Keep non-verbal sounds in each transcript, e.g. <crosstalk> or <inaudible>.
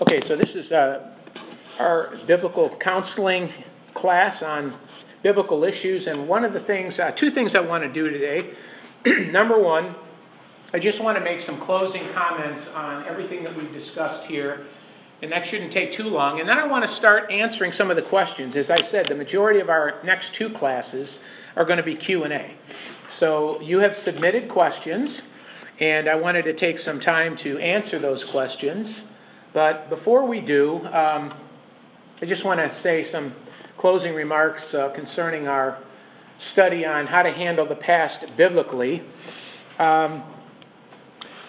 Okay, so this is uh, our biblical counseling class on biblical issues, and one of the things, uh, two things I want to do today. <clears throat> Number one, I just want to make some closing comments on everything that we've discussed here, and that shouldn't take too long. And then I want to start answering some of the questions. As I said, the majority of our next two classes are going to be Q&A. So you have submitted questions, and I wanted to take some time to answer those questions. But before we do, um, I just want to say some closing remarks uh, concerning our study on how to handle the past biblically. Um,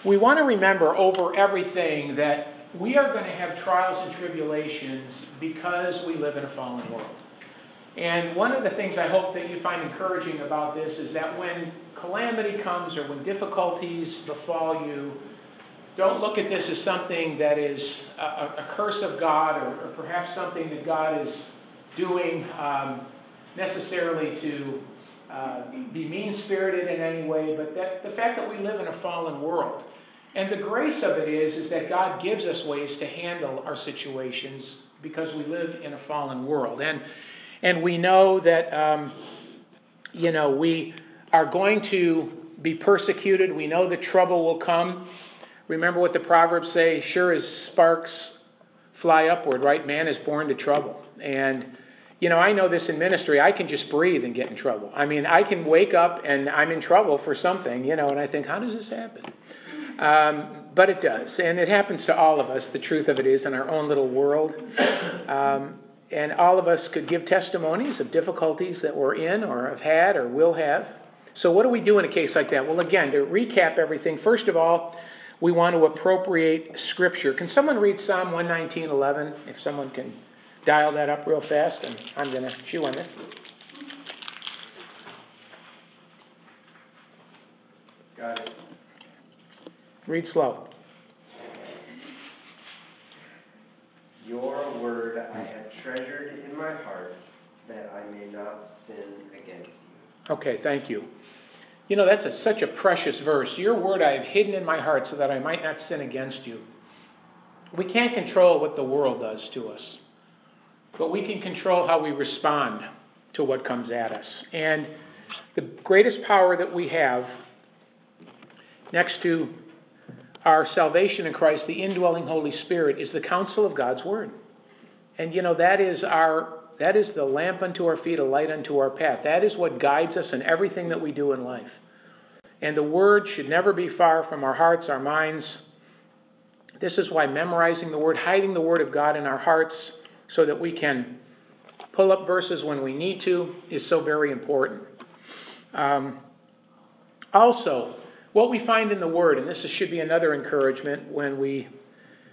we want to remember over everything that we are going to have trials and tribulations because we live in a fallen world. And one of the things I hope that you find encouraging about this is that when calamity comes or when difficulties befall you, don't look at this as something that is a, a curse of God or, or, perhaps something that God is doing um, necessarily to uh, be mean spirited in any way, but that the fact that we live in a fallen world. And the grace of it is, is that God gives us ways to handle our situations because we live in a fallen world. And, and we know that, um, you know, we are going to be persecuted. We know that trouble will come. Remember what the Proverbs say sure as sparks fly upward, right? Man is born to trouble. And, you know, I know this in ministry. I can just breathe and get in trouble. I mean, I can wake up and I'm in trouble for something, you know, and I think, how does this happen? Um, but it does. And it happens to all of us. The truth of it is, in our own little world. Um, and all of us could give testimonies of difficulties that we're in or have had or will have. So, what do we do in a case like that? Well, again, to recap everything, first of all, we want to appropriate Scripture. Can someone read Psalm 119 11? If someone can dial that up real fast, and I'm going to chew on it. Got it. Read slow. Your word I have treasured in my heart that I may not sin against you. Okay, thank you. You know, that's a, such a precious verse. Your word I have hidden in my heart so that I might not sin against you. We can't control what the world does to us, but we can control how we respond to what comes at us. And the greatest power that we have, next to our salvation in Christ, the indwelling Holy Spirit, is the counsel of God's Word. And you know, that is our that is the lamp unto our feet, a light unto our path. That is what guides us in everything that we do in life. And the Word should never be far from our hearts, our minds. This is why memorizing the Word, hiding the Word of God in our hearts so that we can pull up verses when we need to, is so very important. Um, also, what we find in the Word, and this should be another encouragement when we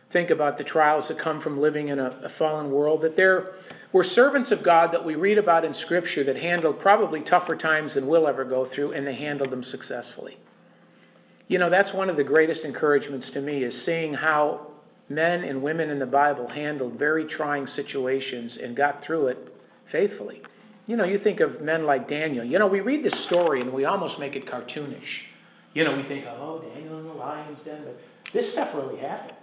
think about the trials that come from living in a, a fallen world, that there were servants of God that we read about in Scripture that handled probably tougher times than we'll ever go through, and they handled them successfully. You know, that's one of the greatest encouragements to me is seeing how men and women in the Bible handled very trying situations and got through it faithfully. You know, you think of men like Daniel. You know, we read this story and we almost make it cartoonish. You know, we think, oh, Daniel in the lion's den, but this stuff really happened.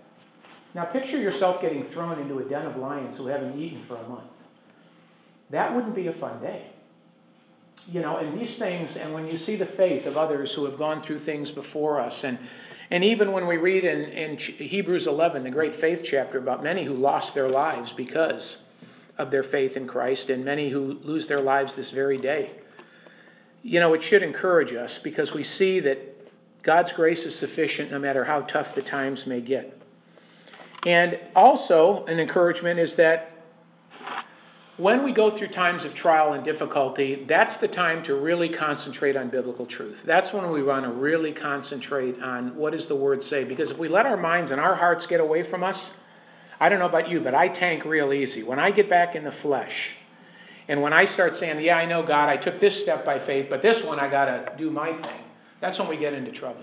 Now, picture yourself getting thrown into a den of lions who haven't eaten for a month. That wouldn't be a fun day. You know, and these things, and when you see the faith of others who have gone through things before us, and, and even when we read in, in Hebrews 11, the great faith chapter, about many who lost their lives because of their faith in Christ, and many who lose their lives this very day, you know, it should encourage us because we see that God's grace is sufficient no matter how tough the times may get. And also, an encouragement is that when we go through times of trial and difficulty, that's the time to really concentrate on biblical truth. That's when we want to really concentrate on what does the word say. Because if we let our minds and our hearts get away from us, I don't know about you, but I tank real easy. When I get back in the flesh, and when I start saying, Yeah, I know God, I took this step by faith, but this one I got to do my thing, that's when we get into trouble.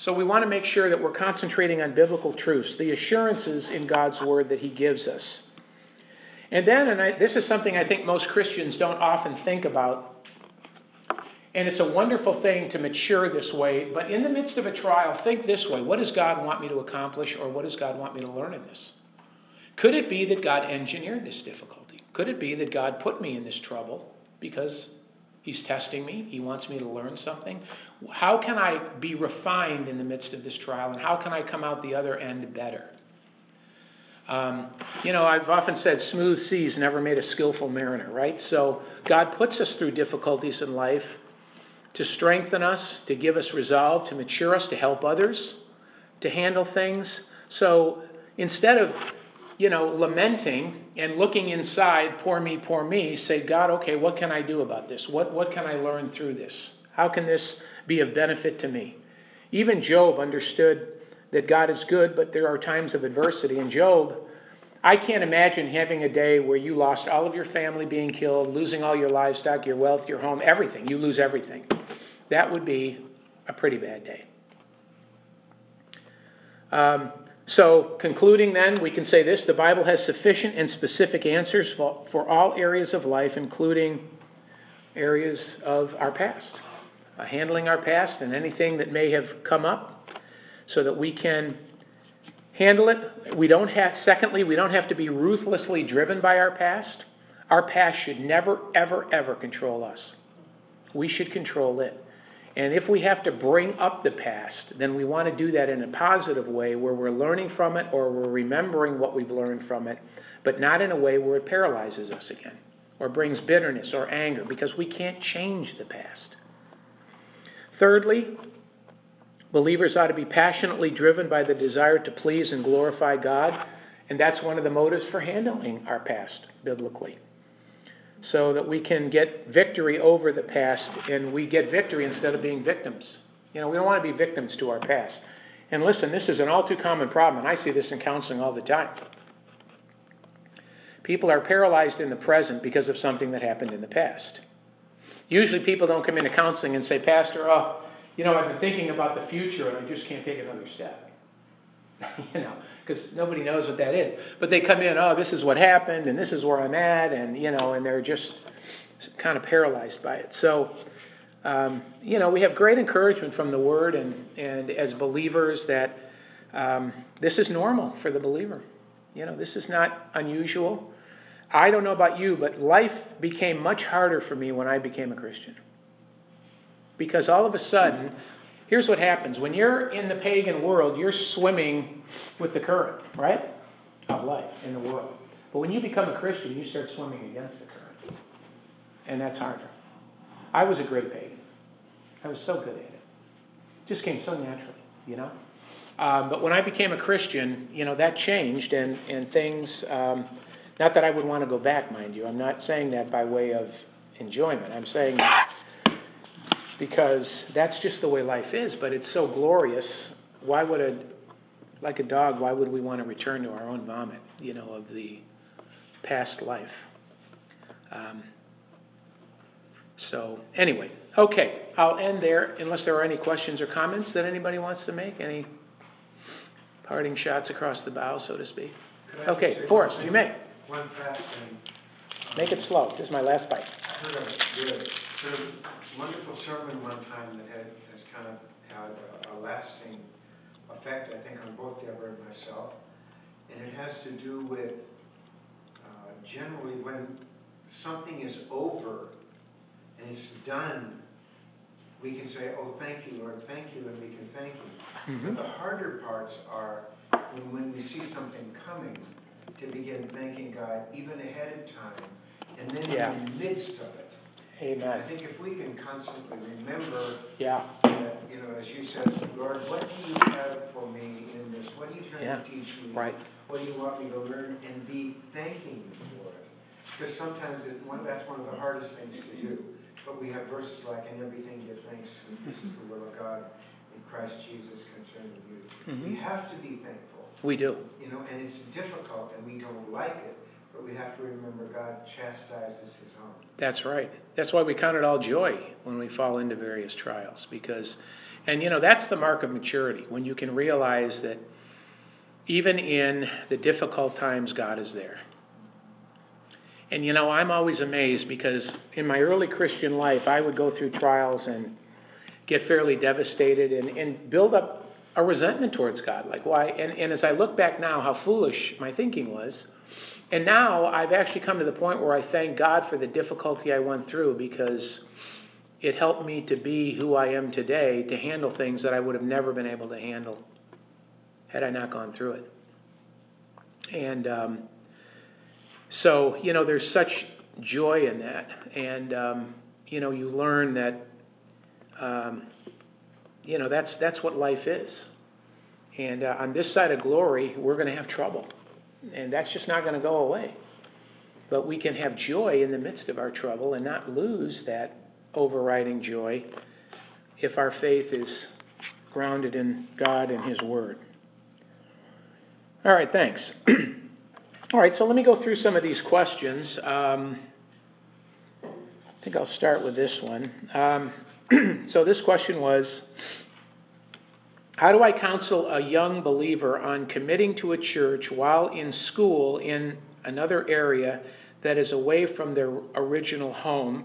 So we want to make sure that we're concentrating on biblical truths, the assurances in God's word that He gives us. And then, and I, this is something I think most Christians don't often think about, and it's a wonderful thing to mature this way, but in the midst of a trial, think this way what does God want me to accomplish, or what does God want me to learn in this? Could it be that God engineered this difficulty? Could it be that God put me in this trouble because He's testing me? He wants me to learn something? How can I be refined in the midst of this trial, and how can I come out the other end better? Um, you know, I've often said smooth seas never made a skillful mariner, right? So God puts us through difficulties in life to strengthen us, to give us resolve, to mature us, to help others, to handle things. So instead of, you know, lamenting and looking inside, poor me, poor me, say, God, okay, what can I do about this? What, what can I learn through this? How can this be of benefit to me? Even Job understood that God is good, but there are times of adversity. And Job, I can't imagine having a day where you lost all of your family being killed, losing all your livestock, your wealth, your home, everything. You lose everything. That would be a pretty bad day. Um, so, concluding then, we can say this the Bible has sufficient and specific answers for, for all areas of life, including areas of our past, uh, handling our past and anything that may have come up so that we can handle it. We don't have, secondly, we don't have to be ruthlessly driven by our past. Our past should never, ever, ever control us. We should control it. And if we have to bring up the past, then we want to do that in a positive way where we're learning from it or we're remembering what we've learned from it, but not in a way where it paralyzes us again or brings bitterness or anger because we can't change the past. Thirdly, Believers ought to be passionately driven by the desire to please and glorify God, and that's one of the motives for handling our past biblically. So that we can get victory over the past and we get victory instead of being victims. You know, we don't want to be victims to our past. And listen, this is an all too common problem, and I see this in counseling all the time. People are paralyzed in the present because of something that happened in the past. Usually, people don't come into counseling and say, Pastor, oh, you know, I've been thinking about the future and I just can't take another step. <laughs> you know, because nobody knows what that is. But they come in, oh, this is what happened and this is where I'm at, and, you know, and they're just kind of paralyzed by it. So, um, you know, we have great encouragement from the Word and, and as believers that um, this is normal for the believer. You know, this is not unusual. I don't know about you, but life became much harder for me when I became a Christian. Because all of a sudden, here's what happens when you're in the pagan world, you're swimming with the current, right? Of life in the world. But when you become a Christian, you start swimming against the current. And that's harder. I was a great pagan. I was so good at it. Just came so naturally, you know? Um, but when I became a Christian, you know, that changed and, and things, um, not that I would want to go back, mind you. I'm not saying that by way of enjoyment. I'm saying that because that's just the way life is, but it's so glorious. Why would a, like a dog, why would we want to return to our own vomit, you know, of the past life? Um, so, anyway, okay, I'll end there unless there are any questions or comments that anybody wants to make. Any parting shots across the bow, so to speak? Okay, Forrest, you may. One fast thing. Make it slow. This is my last bite. I heard a, good, a wonderful sermon one time that had, has kind of had a, a lasting effect, I think, on both Deborah and myself. And it has to do with uh, generally when something is over and it's done, we can say, oh, thank you, Lord, thank you, and we can thank you. Mhm. But the harder parts are when, when we see something coming, to begin thanking God even ahead of time, and then Yeah. in the midst of it. Amen. I think if we can constantly remember Yeah, that, you know, as you said, Lord, what do you have for me in this? What are you trying Yeah. to teach me? right. What do you want me to learn? And be thanking you for it. Because sometimes one, that's one of the hardest things to do. But we have verses like, in everything give thanks, this is the will of God in Christ Jesus concerning you. We Mhm. have to be thankful, We do. you know, and it's difficult and we don't like it, but we have to remember God chastises his own. That's right. That's why we count it all joy when we fall into various trials because and you know that's the mark of maturity when you can realize that even in the difficult times God is there. And you know, I'm always amazed because in my early Christian life I would go through trials and get fairly devastated and, and build up a resentment towards God. Like, why? And, and as I look back now, how foolish my thinking was. And now I've actually come to the point where I thank God for the difficulty I went through because it helped me to be who I am today to handle things that I would have never been able to handle had I not gone through it. And um, so, you know, there's such joy in that. And, um, you know, you learn that, um, you know, that's, that's what life is. And uh, on this side of glory, we're going to have trouble. And that's just not going to go away. But we can have joy in the midst of our trouble and not lose that overriding joy if our faith is grounded in God and His Word. All right, thanks. <clears throat> All right, so let me go through some of these questions. Um, I think I'll start with this one. Um, <clears throat> so, this question was How do I counsel a young believer on committing to a church while in school in another area that is away from their original home?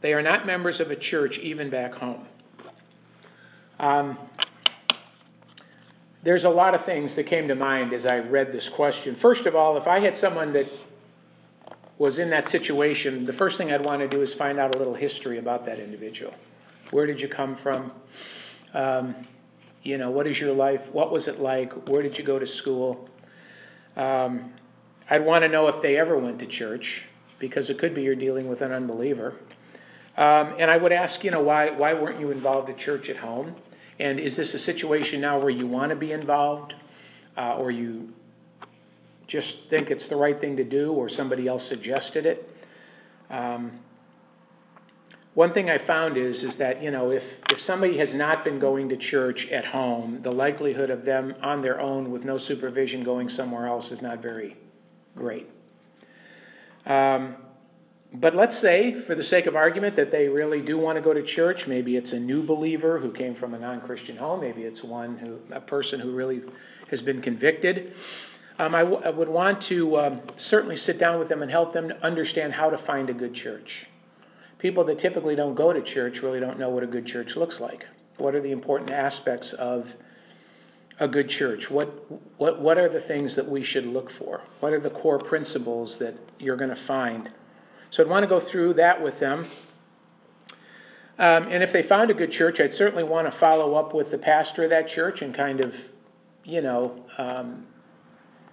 They are not members of a church, even back home. Um, there's a lot of things that came to mind as I read this question. First of all, if I had someone that was in that situation, the first thing I'd want to do is find out a little history about that individual. Where did you come from? Um, you know, what is your life? What was it like? Where did you go to school? Um, I'd want to know if they ever went to church, because it could be you're dealing with an unbeliever. Um, and I would ask, you know, why, why weren't you involved at church at home? And is this a situation now where you want to be involved, uh, or you just think it's the right thing to do, or somebody else suggested it? Um, one thing I found is is that you know if if somebody has not been going to church at home, the likelihood of them on their own with no supervision going somewhere else is not very great. Um, but let's say, for the sake of argument, that they really do want to go to church. Maybe it's a new believer who came from a non-Christian home. Maybe it's one who, a person who really has been convicted. Um, I, w- I would want to um, certainly sit down with them and help them understand how to find a good church. People that typically don't go to church really don't know what a good church looks like. What are the important aspects of a good church? What, what, what are the things that we should look for? What are the core principles that you're going to find? So I'd want to go through that with them. Um, and if they found a good church, I'd certainly want to follow up with the pastor of that church and kind of, you know, um,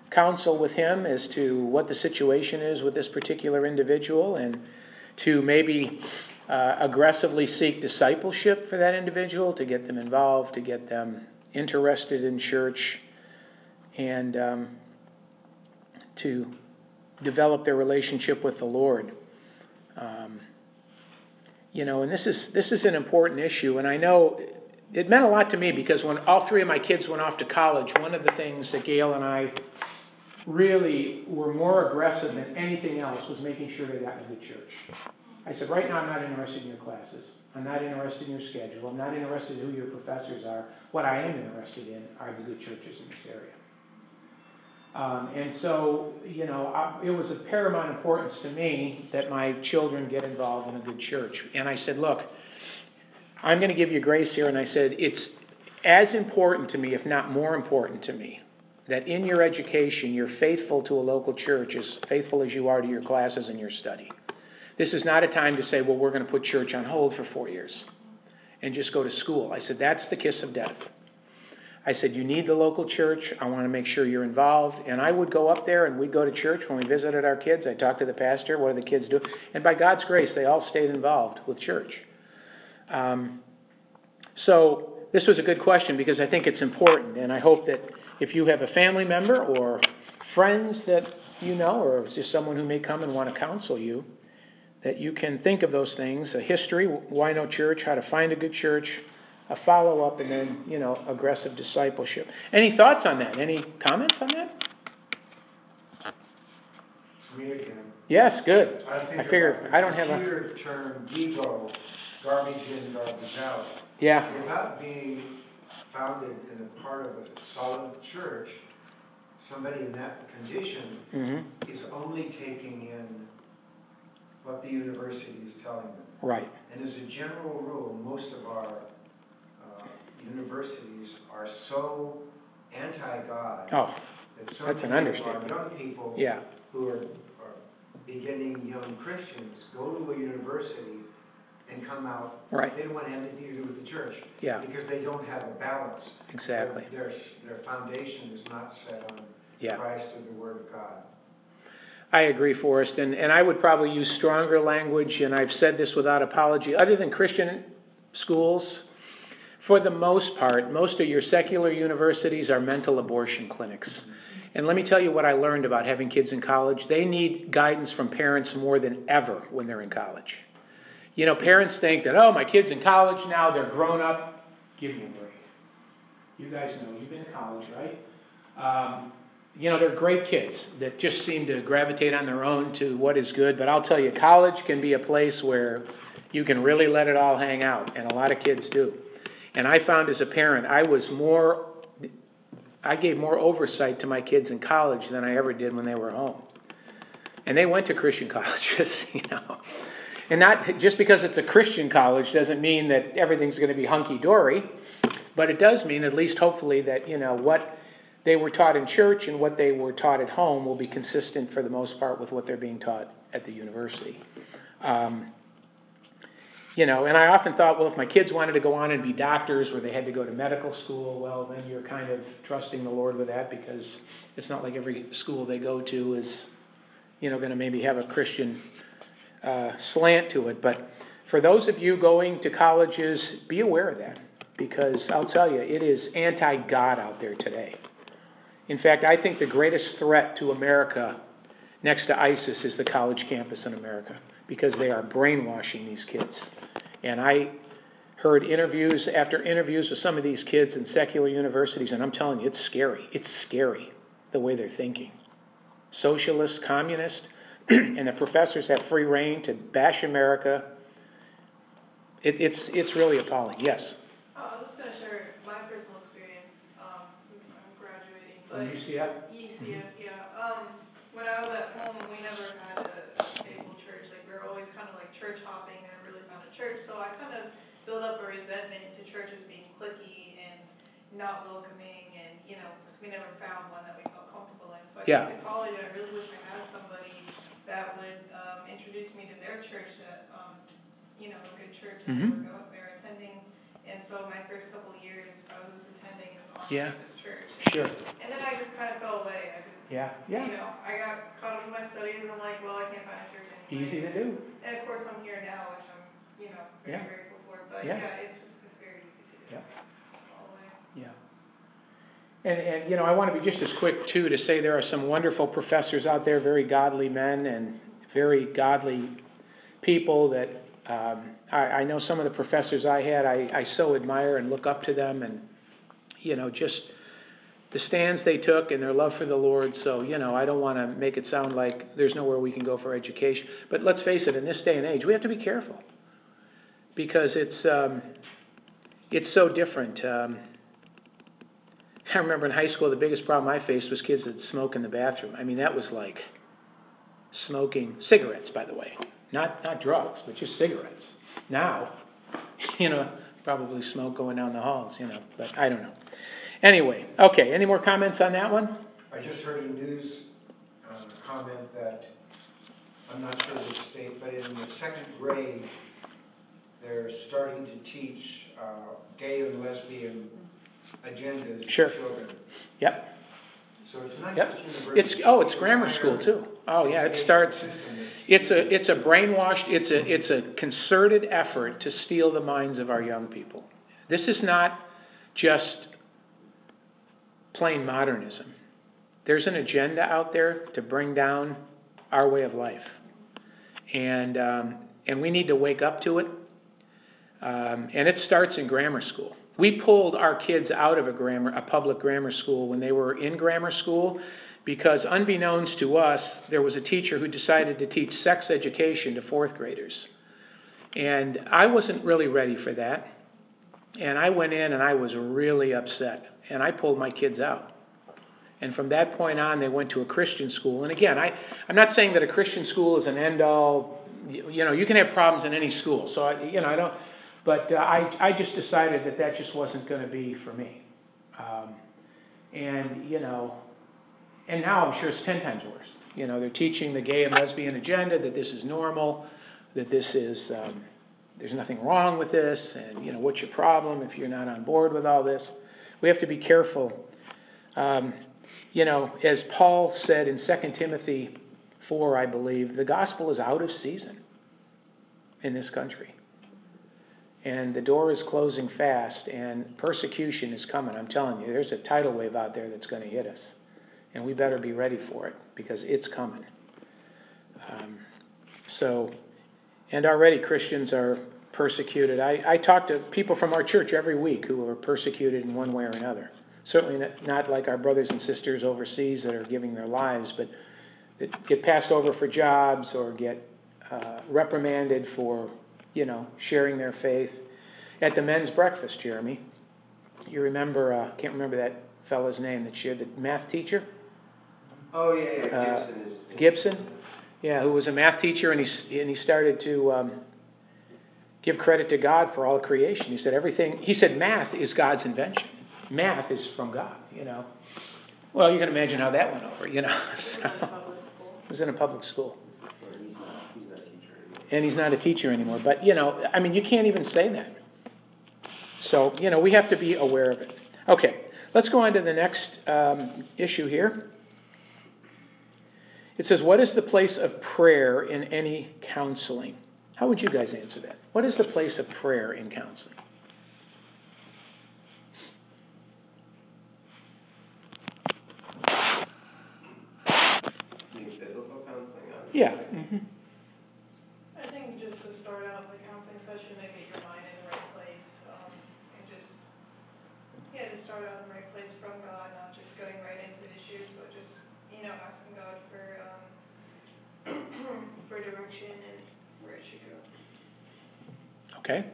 counsel with him as to what the situation is with this particular individual and to maybe uh, aggressively seek discipleship for that individual, to get them involved, to get them interested in church, and um, to develop their relationship with the Lord. Um, you know, and this is this is an important issue, and I know it meant a lot to me because when all three of my kids went off to college, one of the things that Gail and I really were more aggressive than anything else was making sure they got in the church. I said, right now I'm not interested in your classes. I'm not interested in your schedule. I'm not interested in who your professors are. What I am interested in are the good churches in this area. Um, and so, you know, I, it was of paramount importance to me that my children get involved in a good church. And I said, look, I'm going to give you grace here. And I said, it's as important to me, if not more important to me, that in your education you're faithful to a local church, as faithful as you are to your classes and your study. This is not a time to say, well, we're going to put church on hold for four years and just go to school. I said, that's the kiss of death. I said, You need the local church. I want to make sure you're involved. And I would go up there and we'd go to church when we visited our kids. I'd talk to the pastor. What do the kids do? And by God's grace, they all stayed involved with church. Um, so this was a good question because I think it's important. And I hope that if you have a family member or friends that you know, or just someone who may come and want to counsel you, that you can think of those things a history, why no church, how to find a good church a follow up, and then, you know, aggressive discipleship. Any thoughts on that? Any comments on that? Me again. Yes, good. I I figured- I don't have a- term Devo, garbage in, garbage out. Yeah, Without being founded in a part of a solid church, somebody in that condition hmm is only taking in what the university is telling them. right. And as a general rule, most of our uh, universities are so anti-God Oh, that so That's an of our understatement. young people yeah, who are, are beginning young Christians go to a university and come out. Right. They don't want to have anything to do with the church. Yeah. Because they don't have a balance. exactly. Their, their foundation is not set on Yeah. Christ or the Word of God. I agree, Forrest, and, and I would probably use stronger language, and I've said this without apology. Other than Christian schools, for the most part, most of your secular universities are mental abortion clinics. And let me tell you what I learned about having kids in college. They need guidance from parents more than ever when they're in college. You know, parents think that, oh, my kid's in college now, they're grown up. Give me a break. You guys know, you've been in college, right? Um, you know, they're great kids that just seem to gravitate on their own to what is good. But I'll tell you, college can be a place where you can really let it all hang out, and a lot of kids do. And I found as a parent, I was more, I gave more oversight to my kids in college than I ever did when they were home. And they went to Christian <laughs> colleges, you know. And not just because it's a Christian college doesn't mean that everything's going to be hunky dory, but it does mean, at least hopefully, that, you know, what they were taught in church and what they were taught at home will be consistent for the most part with what they're being taught at the university. Um, you know, and I often thought, well, if my kids wanted to go on and be doctors or they had to go to medical school, well, then you're kind of trusting the Lord with that because it's not like every school they go to is, you know, going to maybe have a Christian uh, slant to it. But for those of you going to colleges, be aware of that because I'll tell you, it is anti God out there today. In fact, I think the greatest threat to America next to ISIS is the college campus in America because they are brainwashing these kids. And I heard interviews after interviews with some of these kids in secular universities, and I'm telling you, it's scary. It's scary the way they're thinking. Socialist, communist, and the professors have free reign to bash America. It, it's, it's really appalling. Yes? Oh, I was just gonna share my personal experience, um, since I'm graduating, From but UCF? UCF, yeah, um, when I was at home, we never had a stable church, like, we were always kind of like church hopping, and never really found a church, so I kind of built up a resentment to churches being cliquey and not welcoming, and, you know, 'cause we never found one that we felt comfortable in, so I Yeah. came to college, and I really wish I had somebody that would, um, introduce me to their church that, um, you know, a good church, and Mhm. they were going, they were attending, and so my first couple of years, I was just attending this Yeah. this church. Sure. And then I just kind of fell away. I didn't, Yeah, you know, I got caught up in my studies and I'm like, well, I can't find a church anyway. Easy to do. And of course, I'm here now, which I'm, you know, very Yeah. grateful for. But Yeah. yeah, it's just, it's very easy to do. Yeah. Just fall away. Yeah. And, and, you know, I want to be just as quick, too, to say there are some wonderful professors out there, very godly men and very godly people that um, I, I know some of the professors I had, I, I so admire and look up to them and, you know, just the stands they took and their love for the Lord. So, you know, I don't want to make it sound like there's nowhere we can go for education. But let's face it, in this day and age, we have to be careful because it's, um, it's so different. Um, I remember in high school, the biggest problem I faced was kids that smoke in the bathroom. I mean, that was like smoking cigarettes, by the way, not not drugs, but just cigarettes. Now, <laughs> you know, probably smoke going down the halls, you know, but I don't know. Anyway, okay. Any more comments on that one? I just heard a news uh, comment that, I'm not sure which state, but in the second grade, they're starting to teach uh, gay and lesbian agendas Sure. children. Yep. So it's not Yep. just university. It's oh, it's grammar school too. Oh yeah, it starts. It's a it's a brainwashed. It's a it's a concerted effort to steal the minds of our young people. This is not just plain modernism. There's an agenda out there to bring down our way of life, and um, and we need to wake up to it. Um, and it starts in grammar school. We pulled our kids out of a grammar, a public grammar school when they were in grammar school, because unbeknownst to us, there was a teacher who decided to teach sex education to fourth graders, and I wasn't really ready for that. And I went in and I was really upset, and I pulled my kids out. And from that point on, they went to a Christian school. And again, I, I'm not saying that a Christian school is an end all. You, know, you can have problems in any school. So, I, you know, I don't. But uh, I, I just decided that that just wasn't going to be for me. Um, and, you know, and now I'm sure it's 10 times worse. You know, they're teaching the gay and lesbian agenda that this is normal, that this is, um, there's nothing wrong with this, and, you know, what's your problem if you're not on board with all this? We have to be careful. Um, you know, as Paul said in 2 Timothy 4, I believe, the gospel is out of season in this country. And the door is closing fast, and persecution is coming. I'm telling you, there's a tidal wave out there that's going to hit us. And we better be ready for it because it's coming. Um, so, and already Christians are persecuted. I, I talk to people from our church every week who are persecuted in one way or another. Certainly not like our brothers and sisters overseas that are giving their lives, but get passed over for jobs or get uh, reprimanded for, you know, sharing their faith. At the men's breakfast, Jeremy, you remember, uh, can't remember that fellow's name that shared, the math teacher? Oh, yeah, yeah, Uh, Gibson is. Gibson, yeah, who was a math teacher, and he and he started to um, give credit to God for all creation. He said everything. He said math is God's invention. Math is from God. You know. Well, you can imagine how that went over. You know. <laughs> So, in a public school. it was in a public school, Or he's not, he's not a teacher anymore. And he's not a teacher anymore. But you know, I mean, you can't even say that. So you know, we have to be aware of it. Okay, let's go on to the next um, issue here. It says, What is the place of prayer in any counseling? How would you guys answer that? What is the place of prayer in counseling? You mean biblical counseling? Yeah. mhm. I think just to start out the counseling session and get your mind in the right place, um, and just, yeah, just start out in the right place from God, not just going right into issues, but just, you know, asking God for, um, for direction and where it should go. Okay.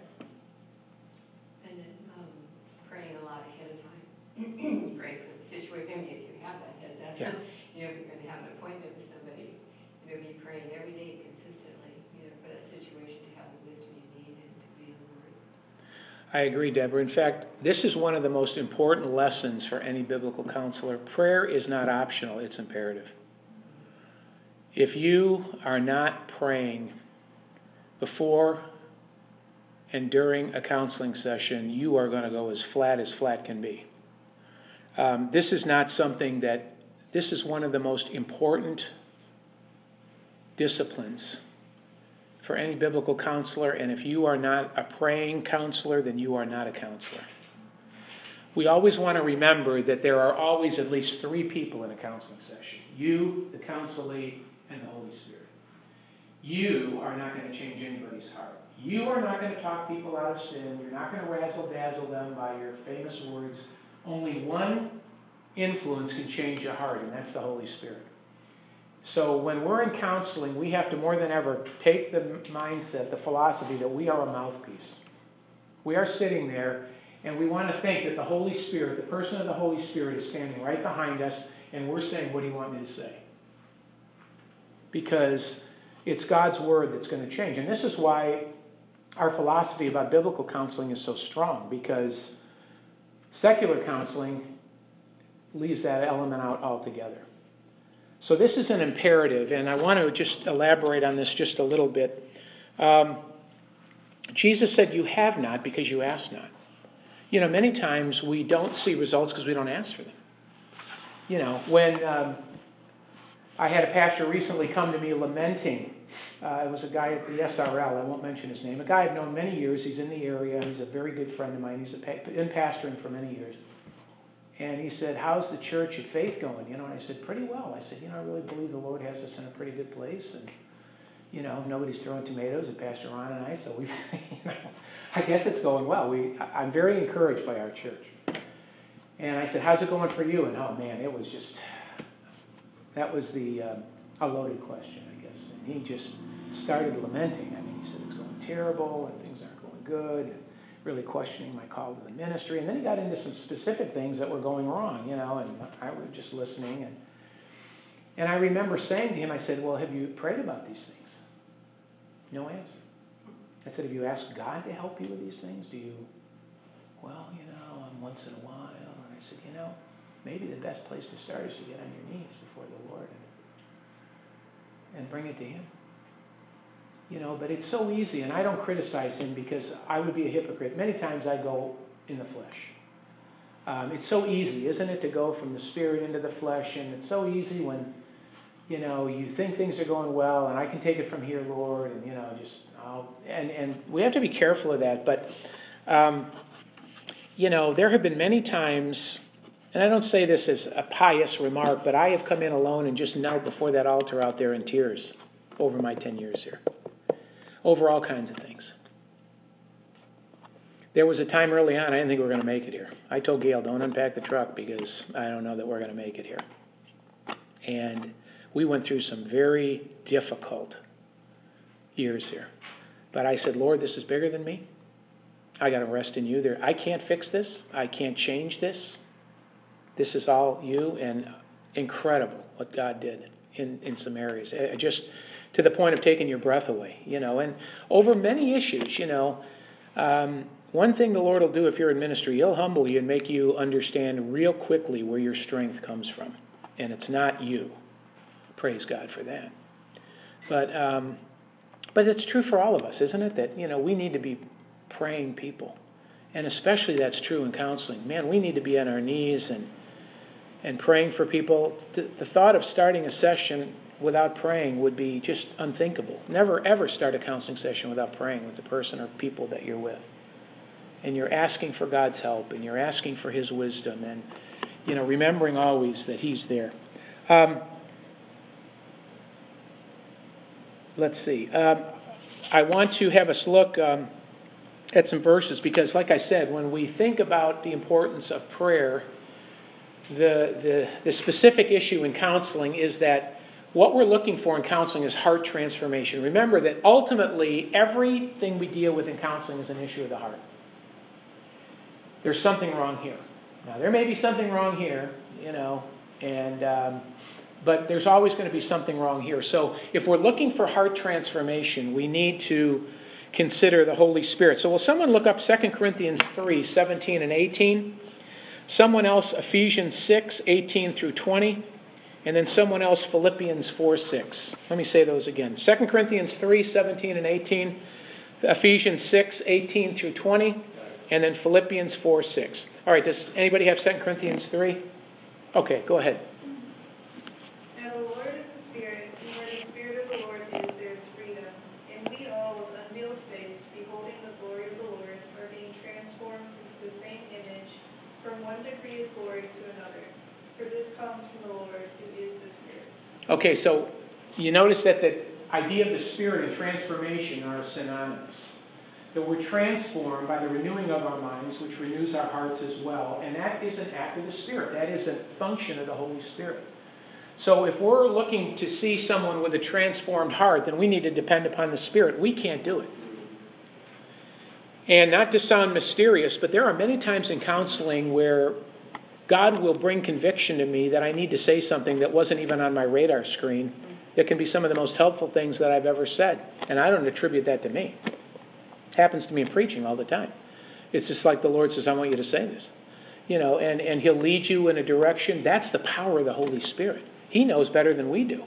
And then, um, praying a lot ahead of time. Pray for the situation, if you have that, that's, that's, Yeah. you know, if you're gonna have an appointment with somebody, you know, be praying every day consistently, you know, for that situation to have the wisdom you need and to be in the word. I agree, Deborah. In fact, this is one of the most important lessons for any biblical counselor. Prayer is not optional, it's imperative. If you are not praying before and during a counseling session, you are going to go as flat as flat can be. Um, this is not something that, this is one of the most important disciplines for any biblical counselor, and if you are not a praying counselor, then you are not a counselor. We always want to remember that there are always at least three people in a counseling session you, the counselee, and the Holy Spirit. You are not going to change anybody's heart. You are not going to talk people out of sin. You're not going to razzle dazzle them by your famous words. Only one influence can change a heart, and that's the Holy Spirit. So when we're in counseling, we have to more than ever take the mindset, the philosophy that we are a mouthpiece. We are sitting there, and we want to think that the Holy Spirit, the person of the Holy Spirit, is standing right behind us, and we're saying, What do you want me to say? Because it's God's word that's going to change. And this is why our philosophy about biblical counseling is so strong, because secular counseling leaves that element out altogether. So this is an imperative, and I want to just elaborate on this just a little bit. Um, Jesus said, You have not because you ask not. You know, many times we don't see results because we don't ask for them. You know, when um, I had a pastor recently come to me lamenting, uh, it was a guy at the SRL, I won't mention his name, a guy I've known many years, he's in the area, he's a very good friend of mine, he's been pastoring for many years. And he said, How's the church of faith going? You know, and I said, Pretty well. I said, You know, I really believe the Lord has us in a pretty good place. And, you know, nobody's throwing tomatoes at Pastor Ron and I, so we, <laughs> you know, I guess it's going well. We, I'm very encouraged by our church. And I said, How's it going for you? And oh man, it was just, that was the, um, a loaded question, I guess. And he just started lamenting. I mean, he said, It's going terrible and things aren't going good. And, really questioning my call to the ministry. And then he got into some specific things that were going wrong, you know, and I was just listening. And, and I remember saying to him, I said, Well, have you prayed about these things? No answer. I said, Have you asked God to help you with these things? Do you, well, you know, once in a while. And I said, You know, maybe the best place to start is to get on your knees before the Lord and, and bring it to Him. You know, but it's so easy, and I don't criticize Him because I would be a hypocrite. Many times I go in the flesh. Um, it's so easy, isn't it, to go from the spirit into the flesh, and it's so easy when you know, you think things are going well, and I can take it from here, Lord, and you know, just I'll, and and we have to be careful of that. But um, you know, there have been many times, and I don't say this as a pious remark, but I have come in alone and just knelt before that altar out there in tears over my ten years here, over all kinds of things. There was a time early on I didn't think we were going to make it here. I told Gail, "Don't unpack the truck because I don't know that we're going to make it here." And we went through some very difficult years here. But I said, Lord, this is bigger than me. I got to rest in you. There, I can't fix this. I can't change this. This is all you, and incredible what God did in, in some areas. Uh, just to the point of taking your breath away, you know. And over many issues, you know, um, one thing the Lord will do if you're in ministry, He'll humble you and make you understand real quickly where your strength comes from. And it's not you. Praise God for that. But um, but it's true for all of us, isn't it? That you know we need to be praying people, and especially that's true in counseling. Man, we need to be on our knees and and praying for people. The thought of starting a session without praying would be just unthinkable. Never ever start a counseling session without praying with the person or people that you're with. And you're asking for God's help and you're asking for His wisdom and you know remembering always that He's there. Um, let's see. Um, I want to have us look um, at some verses because, like I said, when we think about the importance of prayer, the, the, the specific issue in counseling is that what we're looking for in counseling is heart transformation. Remember that ultimately, everything we deal with in counseling is an issue of the heart. There's something wrong here. Now, there may be something wrong here, you know, and um, but there's always going to be something wrong here. So if we're looking for heart transformation, we need to consider the Holy Spirit. So will someone look up 2 Corinthians 3 17 and 18? Someone else, Ephesians 6 18 through 20. And then someone else, Philippians 4 6. Let me say those again 2 Corinthians 3 17 and 18. Ephesians 6 18 through 20. And then Philippians 4 6. All right, does anybody have 2 Corinthians 3? Okay, go ahead. Okay, so you notice that the idea of the Spirit and transformation are synonymous. That we're transformed by the renewing of our minds, which renews our hearts as well. And that is an act of the Spirit, that is a function of the Holy Spirit. So if we're looking to see someone with a transformed heart, then we need to depend upon the Spirit. We can't do it. And not to sound mysterious, but there are many times in counseling where God will bring conviction to me that I need to say something that wasn't even on my radar screen. That can be some of the most helpful things that I've ever said. And I don't attribute that to me. It happens to me in preaching all the time. It's just like the Lord says, I want you to say this. You know, and, and He'll lead you in a direction. That's the power of the Holy Spirit. He knows better than we do.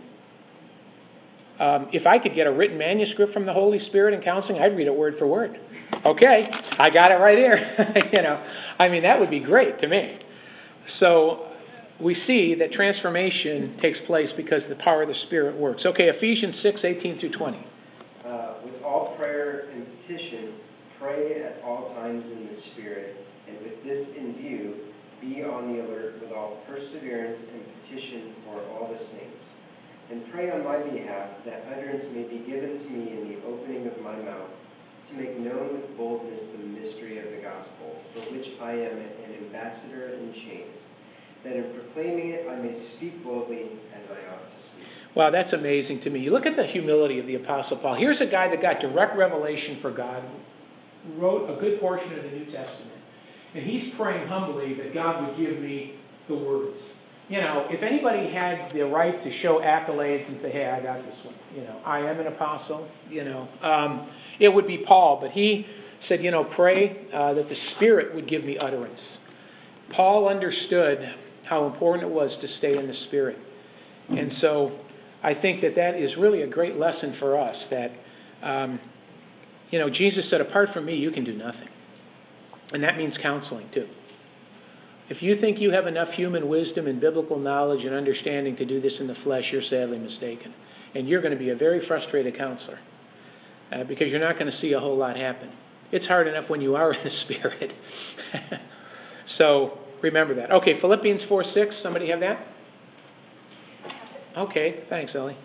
Um, if I could get a written manuscript from the Holy Spirit in counseling, I'd read it word for word. Okay, I got it right here. <laughs> you know, I mean, that would be great to me. So we see that transformation takes place because the power of the Spirit works. Okay, Ephesians 6 18 through 20. Uh, with all prayer and petition, pray at all times in the Spirit, and with this in view, be on the alert with all perseverance and petition for all the saints. And pray on my behalf that utterance may be given to me in the opening of my mouth to make known with boldness the mystery of the gospel, for which I am an ambassador in chains, that in proclaiming it I may speak boldly as I ought to speak. Wow, that's amazing to me. You look at the humility of the Apostle Paul. Here's a guy that got direct revelation for God, wrote a good portion of the New Testament, and he's praying humbly that God would give me the words. You know, if anybody had the right to show accolades and say, hey, I got this one, you know, I am an apostle, you know, um, it would be Paul. But he said, you know, pray uh, that the Spirit would give me utterance. Paul understood how important it was to stay in the Spirit. And so I think that that is really a great lesson for us that, um, you know, Jesus said, apart from me, you can do nothing. And that means counseling too. If you think you have enough human wisdom and biblical knowledge and understanding to do this in the flesh, you're sadly mistaken. And you're going to be a very frustrated counselor uh, because you're not going to see a whole lot happen. It's hard enough when you are <laughs> in the Spirit. <laughs> so remember that. Okay, Philippians 4 6. Somebody have that? Okay, thanks, Ellie.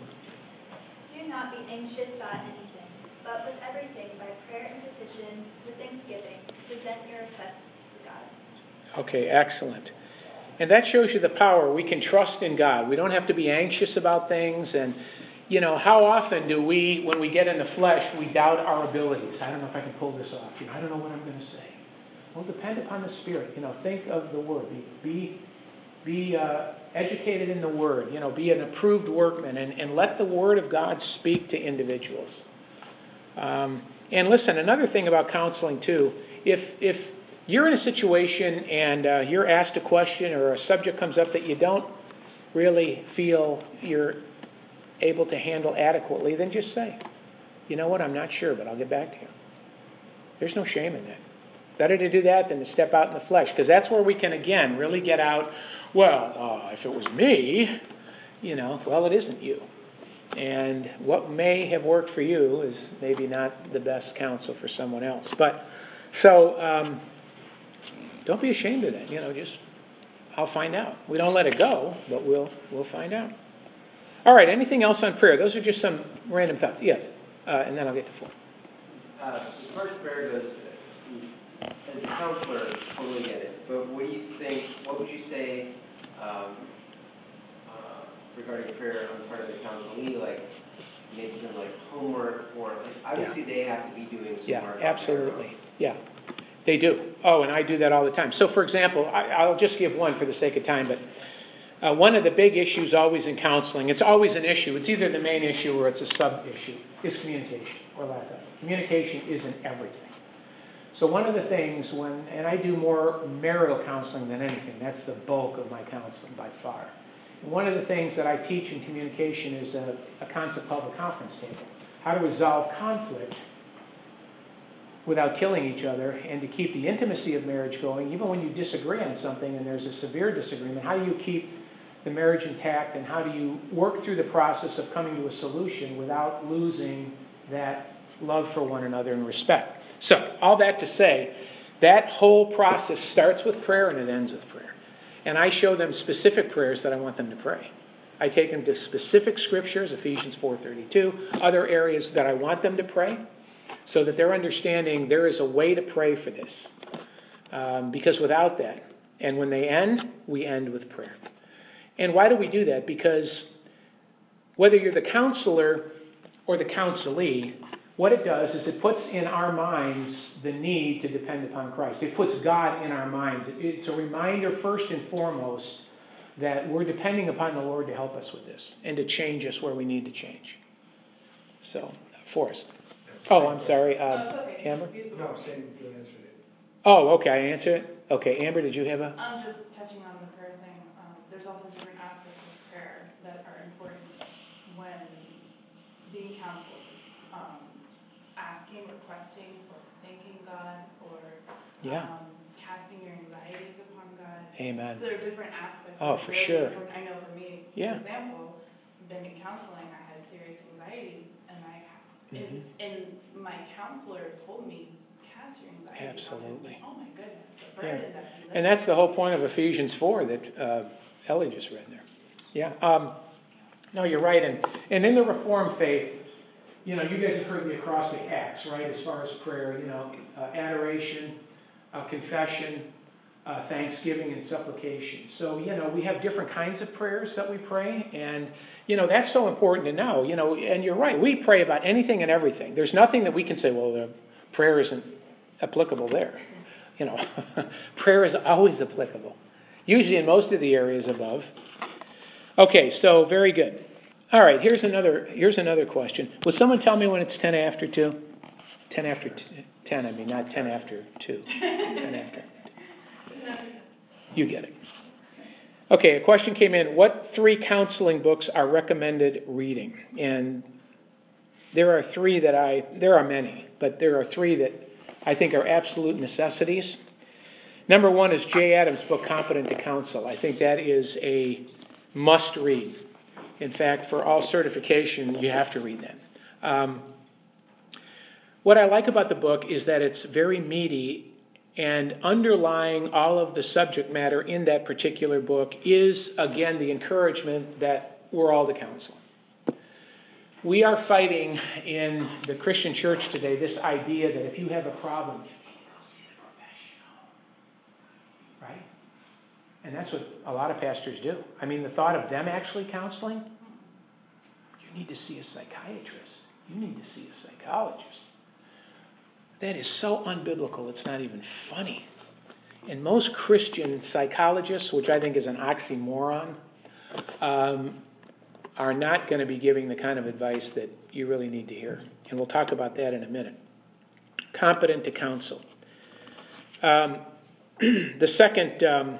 Do not be anxious about anything, but with everything by prayer and petition, with thanksgiving, present your requests to God. Okay, excellent. And that shows you the power. We can trust in God. We don't have to be anxious about things. And, you know, how often do we, when we get in the flesh, we doubt our abilities? I don't know if I can pull this off. You know, I don't know what I'm going to say. Well, depend upon the Spirit. You know, think of the Word. Be, be, be uh, educated in the Word. You know, be an approved workman. And, and let the Word of God speak to individuals. Um, and listen, another thing about counseling, too, if, if you're in a situation and uh, you're asked a question or a subject comes up that you don't really feel you're able to handle adequately, then just say, you know what, I'm not sure, but I'll get back to you. There's no shame in that. Better to do that than to step out in the flesh, because that's where we can, again, really get out, well, uh, if it was me, you know, well, it isn't you. And what may have worked for you is maybe not the best counsel for someone else. But so um, don't be ashamed of that. You know, just I'll find out. We don't let it go, but we'll we'll find out. All right. Anything else on prayer? Those are just some random thoughts. Yes, uh, and then I'll get to four. Uh, as far as prayer goes, as a counselor, I totally get it. But what do you think? What would you say um, uh, regarding prayer on the part of the counselee? Like maybe some like homework, or like obviously they have to be doing some Yeah, work. their absolutely. Yeah, they do. Oh, and I do that all the time. So, for example, I, I'll just give one for the sake of time, but uh, one of the big issues always in counseling, it's always an issue, it's either the main issue or it's a sub issue, is communication or lack of. Communication isn't everything. So, one of the things when, and I do more marital counseling than anything, that's the bulk of my counseling by far. One of the things that I teach in communication is a, a concept called the conference table how to resolve conflict without killing each other and to keep the intimacy of marriage going, even when you disagree on something and there's a severe disagreement, how do you keep the marriage intact and how do you work through the process of coming to a solution without losing that love for one another and respect? So, all that to say, that whole process starts with prayer and it ends with prayer. And I show them specific prayers that I want them to pray. I take them to specific scriptures, Ephesians 4:32, other areas that I want them to pray so that they're understanding there is a way to pray for this. Um, because without that, and when they end, we end with prayer. And why do we do that? Because whether you're the counselor or the counselee, what it does is it puts in our minds the need to depend upon Christ. It puts God in our minds. It's a reminder, first and foremost, that we're depending upon the Lord to help us with this and to change us where we need to change. So, Forrest. Oh, I'm sorry. No, Uh, it's okay. Amber? You- No, same, you answered it. oh, okay. I answer it. Okay, Amber, did you have a? I'm just touching on the prayer thing. Um, there's also different aspects of prayer that are important when being counseled. Um, asking, requesting, or thanking God, or Yeah. um, casting your anxieties upon God. Amen. So there are different aspects. Oh, that are for really sure. important. I know for me, Yeah. for example, been in counseling, I had serious anxiety, and I, And, and my counselor told me, cast your anxiety. upon Him." Absolutely. Oh my goodness, the Yeah. burden that he And that's the whole point of Ephesians 4 that uh, Ellie just read there. Yeah. Um, no, you're right. And, and in the Reformed faith, you know, you guys have heard the acrostic acts, right? As far as prayer, you know, uh, adoration, uh, confession, uh, thanksgiving, and supplication. So, you know, we have different kinds of prayers that we pray. And, you know, that's so important to know. You know, and you're right. We pray about anything and everything. There's nothing that we can say, well, the prayer isn't applicable there. You know, <laughs> prayer is always applicable. usually in most of the areas above. Okay, so very good. All right, here's another here's another question. Will someone tell me when it's 10 after 2? 10 after t- 10, I mean, not 10 after 2. <laughs> 10 after. You get it. Okay, a question came in. What three counseling books are recommended reading? And there are three that I, there are many, but there are three that I think are absolute necessities. Number one is Jay Adams' book, Competent to Counsel. I think that is a must read. In fact, for all certification, you have to read that. Um, what I like about the book is that it's very meaty, and underlying all of the subject matter in that particular book is, again, the encouragement that we're all to counsel. We are fighting in the Christian church today this idea that if you have a problem, go see the professional. Right? And that's what a lot of pastors do. I mean, the thought of them actually counseling, you need to see a psychiatrist, you need to see a psychologist. That is so unbiblical, it's not even funny. And most Christian psychologists, which I think is an oxymoron, um, are not going to be giving the kind of advice that you really need to hear. And we'll talk about that in a minute. Competent to counsel. Um, <clears throat> the second um,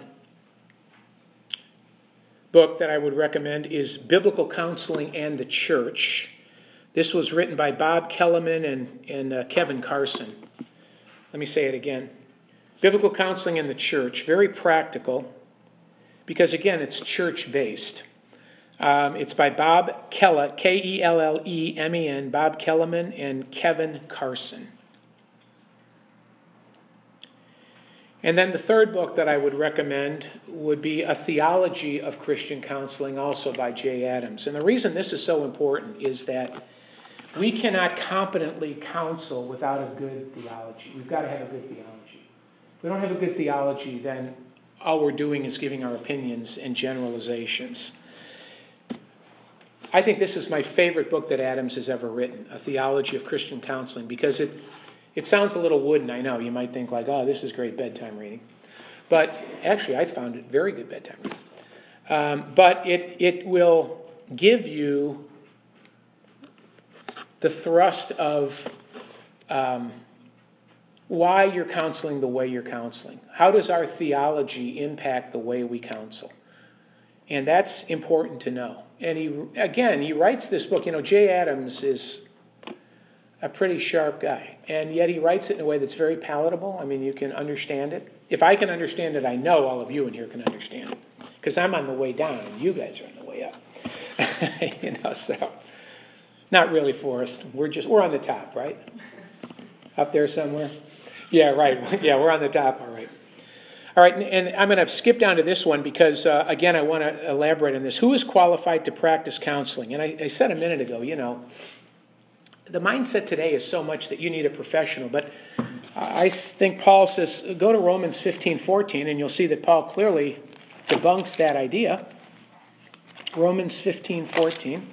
book that I would recommend is Biblical Counseling and the Church. This was written by Bob Kellemen and, and uh, Kevin Carson. Let me say it again. Biblical Counseling in the Church, very practical, because again, it's church based. Um, it's by Bob Kella, K E L L E M E N, Bob Kellemen and Kevin Carson. And then the third book that I would recommend would be A Theology of Christian Counseling, also by Jay Adams. And the reason this is so important is that we cannot competently counsel without a good theology. We've got to have a good theology. If we don't have a good theology, then all we're doing is giving our opinions and generalizations. I think this is my favorite book that Adams has ever written, A Theology of Christian Counseling, because it, it sounds a little wooden, I know. You might think, like, oh, this is great bedtime reading. But actually, I found it very good bedtime reading. Um, but it, it will give you the thrust of um, why you're counseling the way you're counseling. How does our theology impact the way we counsel? And that's important to know. And he, again, he writes this book. You know, Jay Adams is a pretty sharp guy, and yet he writes it in a way that's very palatable. I mean, you can understand it. If I can understand it, I know all of you in here can understand it because I'm on the way down and you guys are on the way up. <laughs> you know, so not really, Forrest. We're just we're on the top, right? Up there somewhere. Yeah, right. <laughs> Yeah, we're on the top. All right. All right, and I'm going to skip down to this one because, uh, again, I want to elaborate on this. Who is qualified to practice counseling? And I, I, said a minute ago, you know, the mindset today is so much that you need a professional. But I think Paul says, go to Romans 15 14, and you'll see that Paul clearly debunks that idea. Romans 15 14.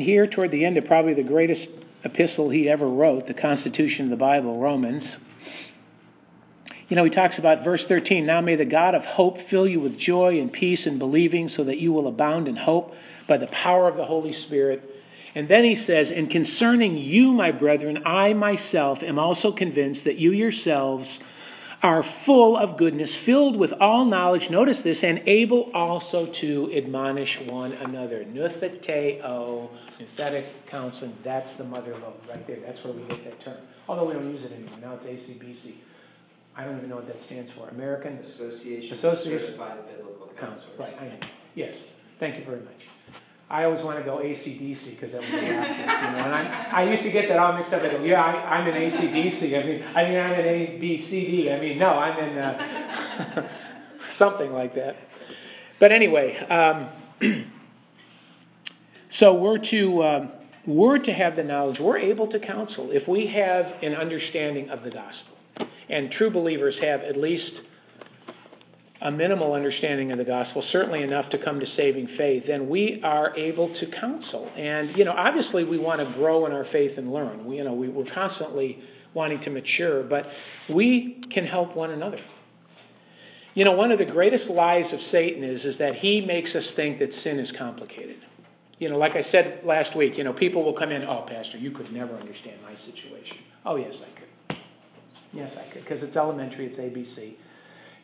And here, toward the end of probably the greatest epistle he ever wrote, the Constitution of the Bible, Romans, you know, he talks about verse 13 Now may the God of hope fill you with joy and peace and believing, so that you will abound in hope by the power of the Holy Spirit. And then he says, And concerning you, my brethren, I myself am also convinced that you yourselves are full of goodness, filled with all knowledge, notice this, and able also to admonish one another. Noutheteo, nouthetic counseling, that's the mother lode right there. That's where we get that term. Although we don't use it anymore. Now it's ACBC. I don't even know what that stands for. American Association, Association. Certified Biblical Counsel. Counselors. Right, I know. Yes. Thank you very much. I always want to go ACDC because that was the laughter, you know. And I, I used to get that all mixed up. I go, yeah, I, I'm in ACDC. I mean, I mean, I'm in ABCD. I mean, no, I'm in uh, <laughs> something like that. But anyway, um, <clears throat> so we're to um, we're to have the knowledge. We're able to counsel if we have an understanding of the gospel, and true believers have at least a minimal understanding of the gospel, certainly enough to come to saving faith, then we are able to counsel. And, you know, obviously we want to grow in our faith and learn. We, you know, we, we're constantly wanting to mature, but we can help one another. You know, one of the greatest lies of Satan is, is that he makes us think that sin is complicated. You know, like I said last week, you know, people will come in, oh, Pastor, you could never understand my situation. Oh, yes, I could. Yes, I could, because it's elementary, it's ABC.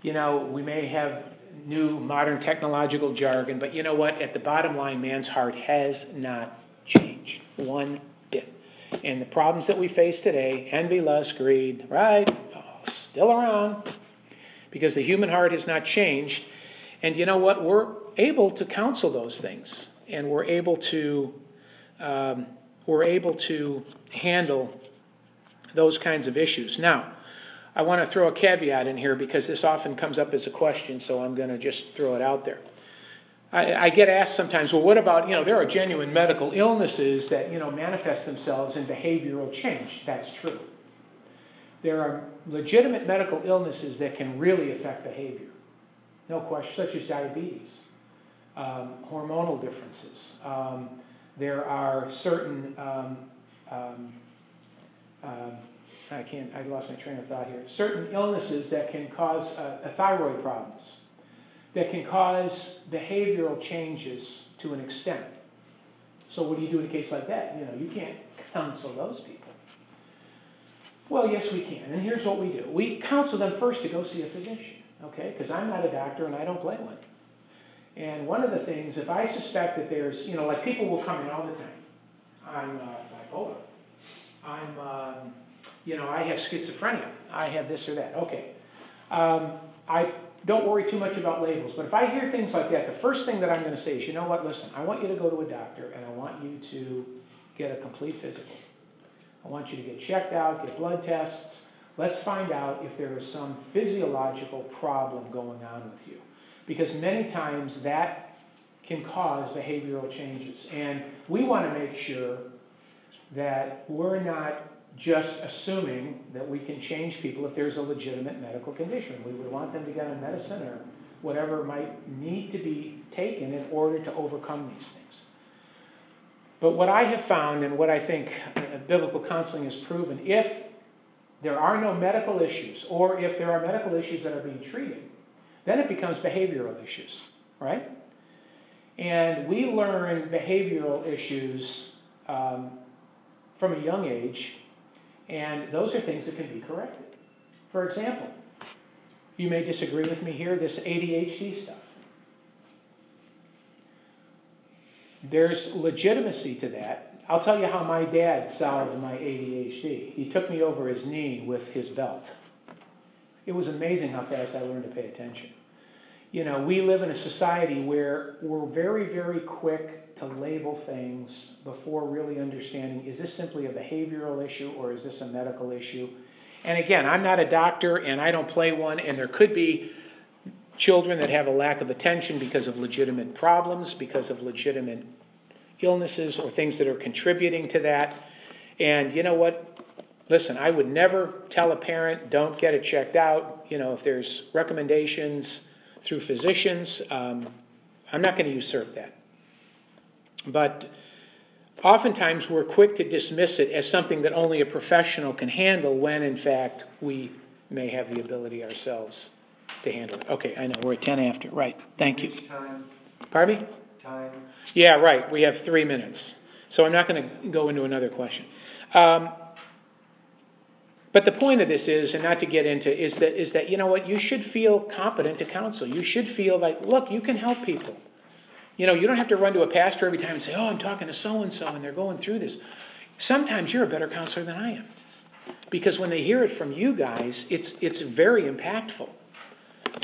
You know, we may have new modern technological jargon, but you know what? At the bottom line, man's heart has not changed one bit. And the problems that we face today envy, lust, greed, right? Oh, still around because the human heart has not changed. And you know what? We're able to counsel those things, and we're able to um, we're able to handle those kinds of issues. Now, I want to throw a caveat in here because this often comes up as a question, so I'm going to just throw it out there. I, I, get asked sometimes, well, what about, you know, there are genuine medical illnesses that, you know, manifest themselves in behavioral change. That's true. There are legitimate medical illnesses that can really affect behavior. No question, such as diabetes, um, hormonal differences. Um, there are certain um, um, um I can't, I lost my train of thought here. Certain illnesses that can cause uh, thyroid problems, that can cause behavioral changes to an extent. So what do you do in a case like that? You know, you can't counsel those people. Well, yes, we can. And here's what we do. We counsel them first to go see a physician, okay? Because I'm not a doctor and I don't play one. And one of the things, if I suspect that there's, you know, like people will come in all the time. I'm uh, bipolar. I'm um, you know, I have schizophrenia, I have this or that. Okay. Um, I don't worry too much about labels, but if I hear things like that, the first thing that I'm going to say is, you know what, listen, I want you to go to a doctor and I want you to get a complete physical. I want you to get checked out, get blood tests. Let's find out if there is some physiological problem going on with you. Because many times that can cause behavioral changes. And we want to make sure that we're not just assuming that we can change people if there's a legitimate medical condition. We would want them to get on medicine or whatever might need to be taken in order to overcome these things. But what I have found and what I think biblical counseling has proven, if there are no medical issues or if there are medical issues that are being treated, then it becomes behavioral issues, right? And we learn behavioral issues um, from a young age and those are things that can be corrected. For example, you may disagree with me here, this ADHD stuff. There's legitimacy to that. I'll tell you how my dad solved my ADHD. He took me over his knee with his belt. It was amazing how fast I learned to pay attention. You know, we live in a society where we're very, very quick to label things before really understanding is this simply a behavioral issue or is this a medical issue? And again, I'm not a doctor and I don't play one, and there could be children that have a lack of attention because of legitimate problems, because of legitimate illnesses or things that are contributing to that. And you know what? Listen, I would never tell a parent, don't get it checked out. You know, if there's recommendations through physicians, um, I'm not going to usurp that. But oftentimes we're quick to dismiss it as something that only a professional can handle when, in fact, we may have the ability ourselves to handle it. Okay, I know, we're at 10 after. Right, thank you. Time, Pardon me? time, Yeah, right, we have three minutes. So I'm not going to go into another question. Um, but the point of this is, and not to get into, is that is that you know what you should feel competent to counsel. You should feel like, look, you can help people. You know, you don't have to run to a pastor every time and say, oh, I'm talking to so and so and they're going through this. Sometimes you're a better counselor than I am. Because when they hear it from you guys, it's, it's very impactful.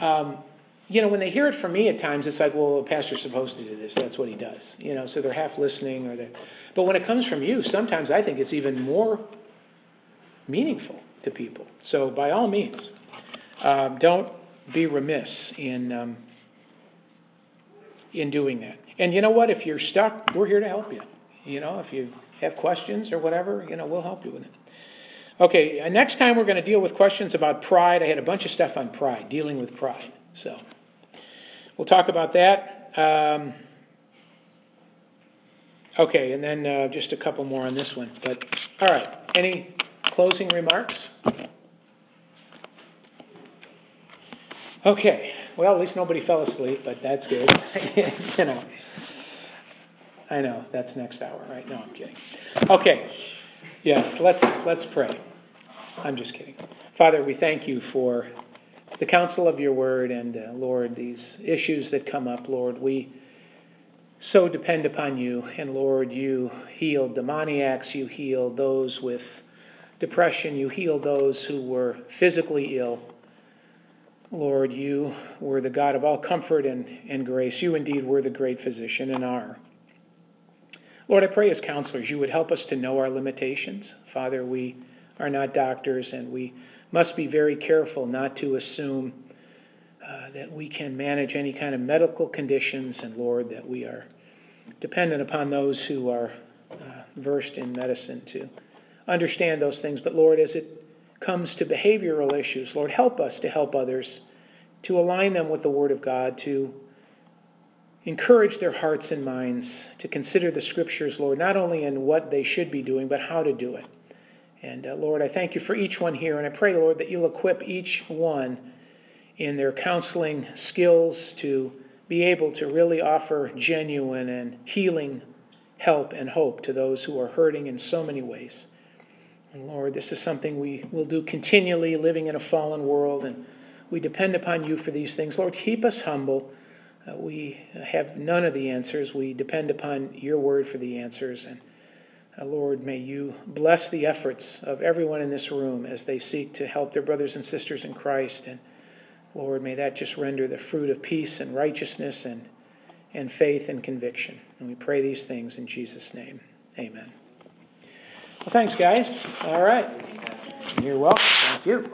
Um, you know, when they hear it from me at times, it's like, well, a pastor's supposed to do this. That's what he does. You know, so they're half listening or they But when it comes from you, sometimes I think it's even more meaningful to people. So by all means, um, don't be remiss in um, in doing that. And you know what? If you're stuck, we're here to help you. You know, if you have questions or whatever, you know, we'll help you with it. Okay, uh, next time we're going to deal with questions about pride. I had a bunch of stuff on pride, dealing with pride. So we'll talk about that. Um, okay, and then uh, just a couple more on this one. But all right, any closing remarks? Okay, well, at least nobody fell asleep, but that's good. <laughs> you know. I know, that's next hour, right? No, I'm kidding. Okay. Yes, let's let's pray. I'm just kidding. Father, we thank you for the counsel of your word and uh, Lord, these issues that come up, Lord, we so depend upon you and Lord, you heal demoniacs, you heal those with depression, you heal those who were physically ill. Lord, you were the God of all comfort and, and grace. You indeed were the great physician and are. Lord, I pray as counselors you would help us to know our limitations. Father, we are not doctors and we must be very careful not to assume uh, that we can manage any kind of medical conditions, and Lord, that we are dependent upon those who are uh, versed in medicine to understand those things. But Lord, as it comes to behavioral issues, Lord, help us to help others, to align them with the Word of God, to encourage their hearts and minds to consider the Scriptures, Lord, not only in what they should be doing, but how to do it. And uh, Lord, I thank you for each one here, and I pray, Lord, that you'll equip each one in their counseling skills to be able to really offer genuine and healing help and hope to those who are hurting in so many ways. And Lord, this is something we will do continually, living in a fallen world, and we depend upon you for these things. Lord, keep us humble. Uh, we have none of the answers. We depend upon your word for the answers. And uh, Lord, may you bless the efforts of everyone in this room as they seek to help their brothers and sisters in Christ. And Lord, may that just render the fruit of peace and righteousness and, and faith and conviction. And we pray these things in Jesus' name. Amen. Well, thanks, guys. All right. You're welcome. Thank you.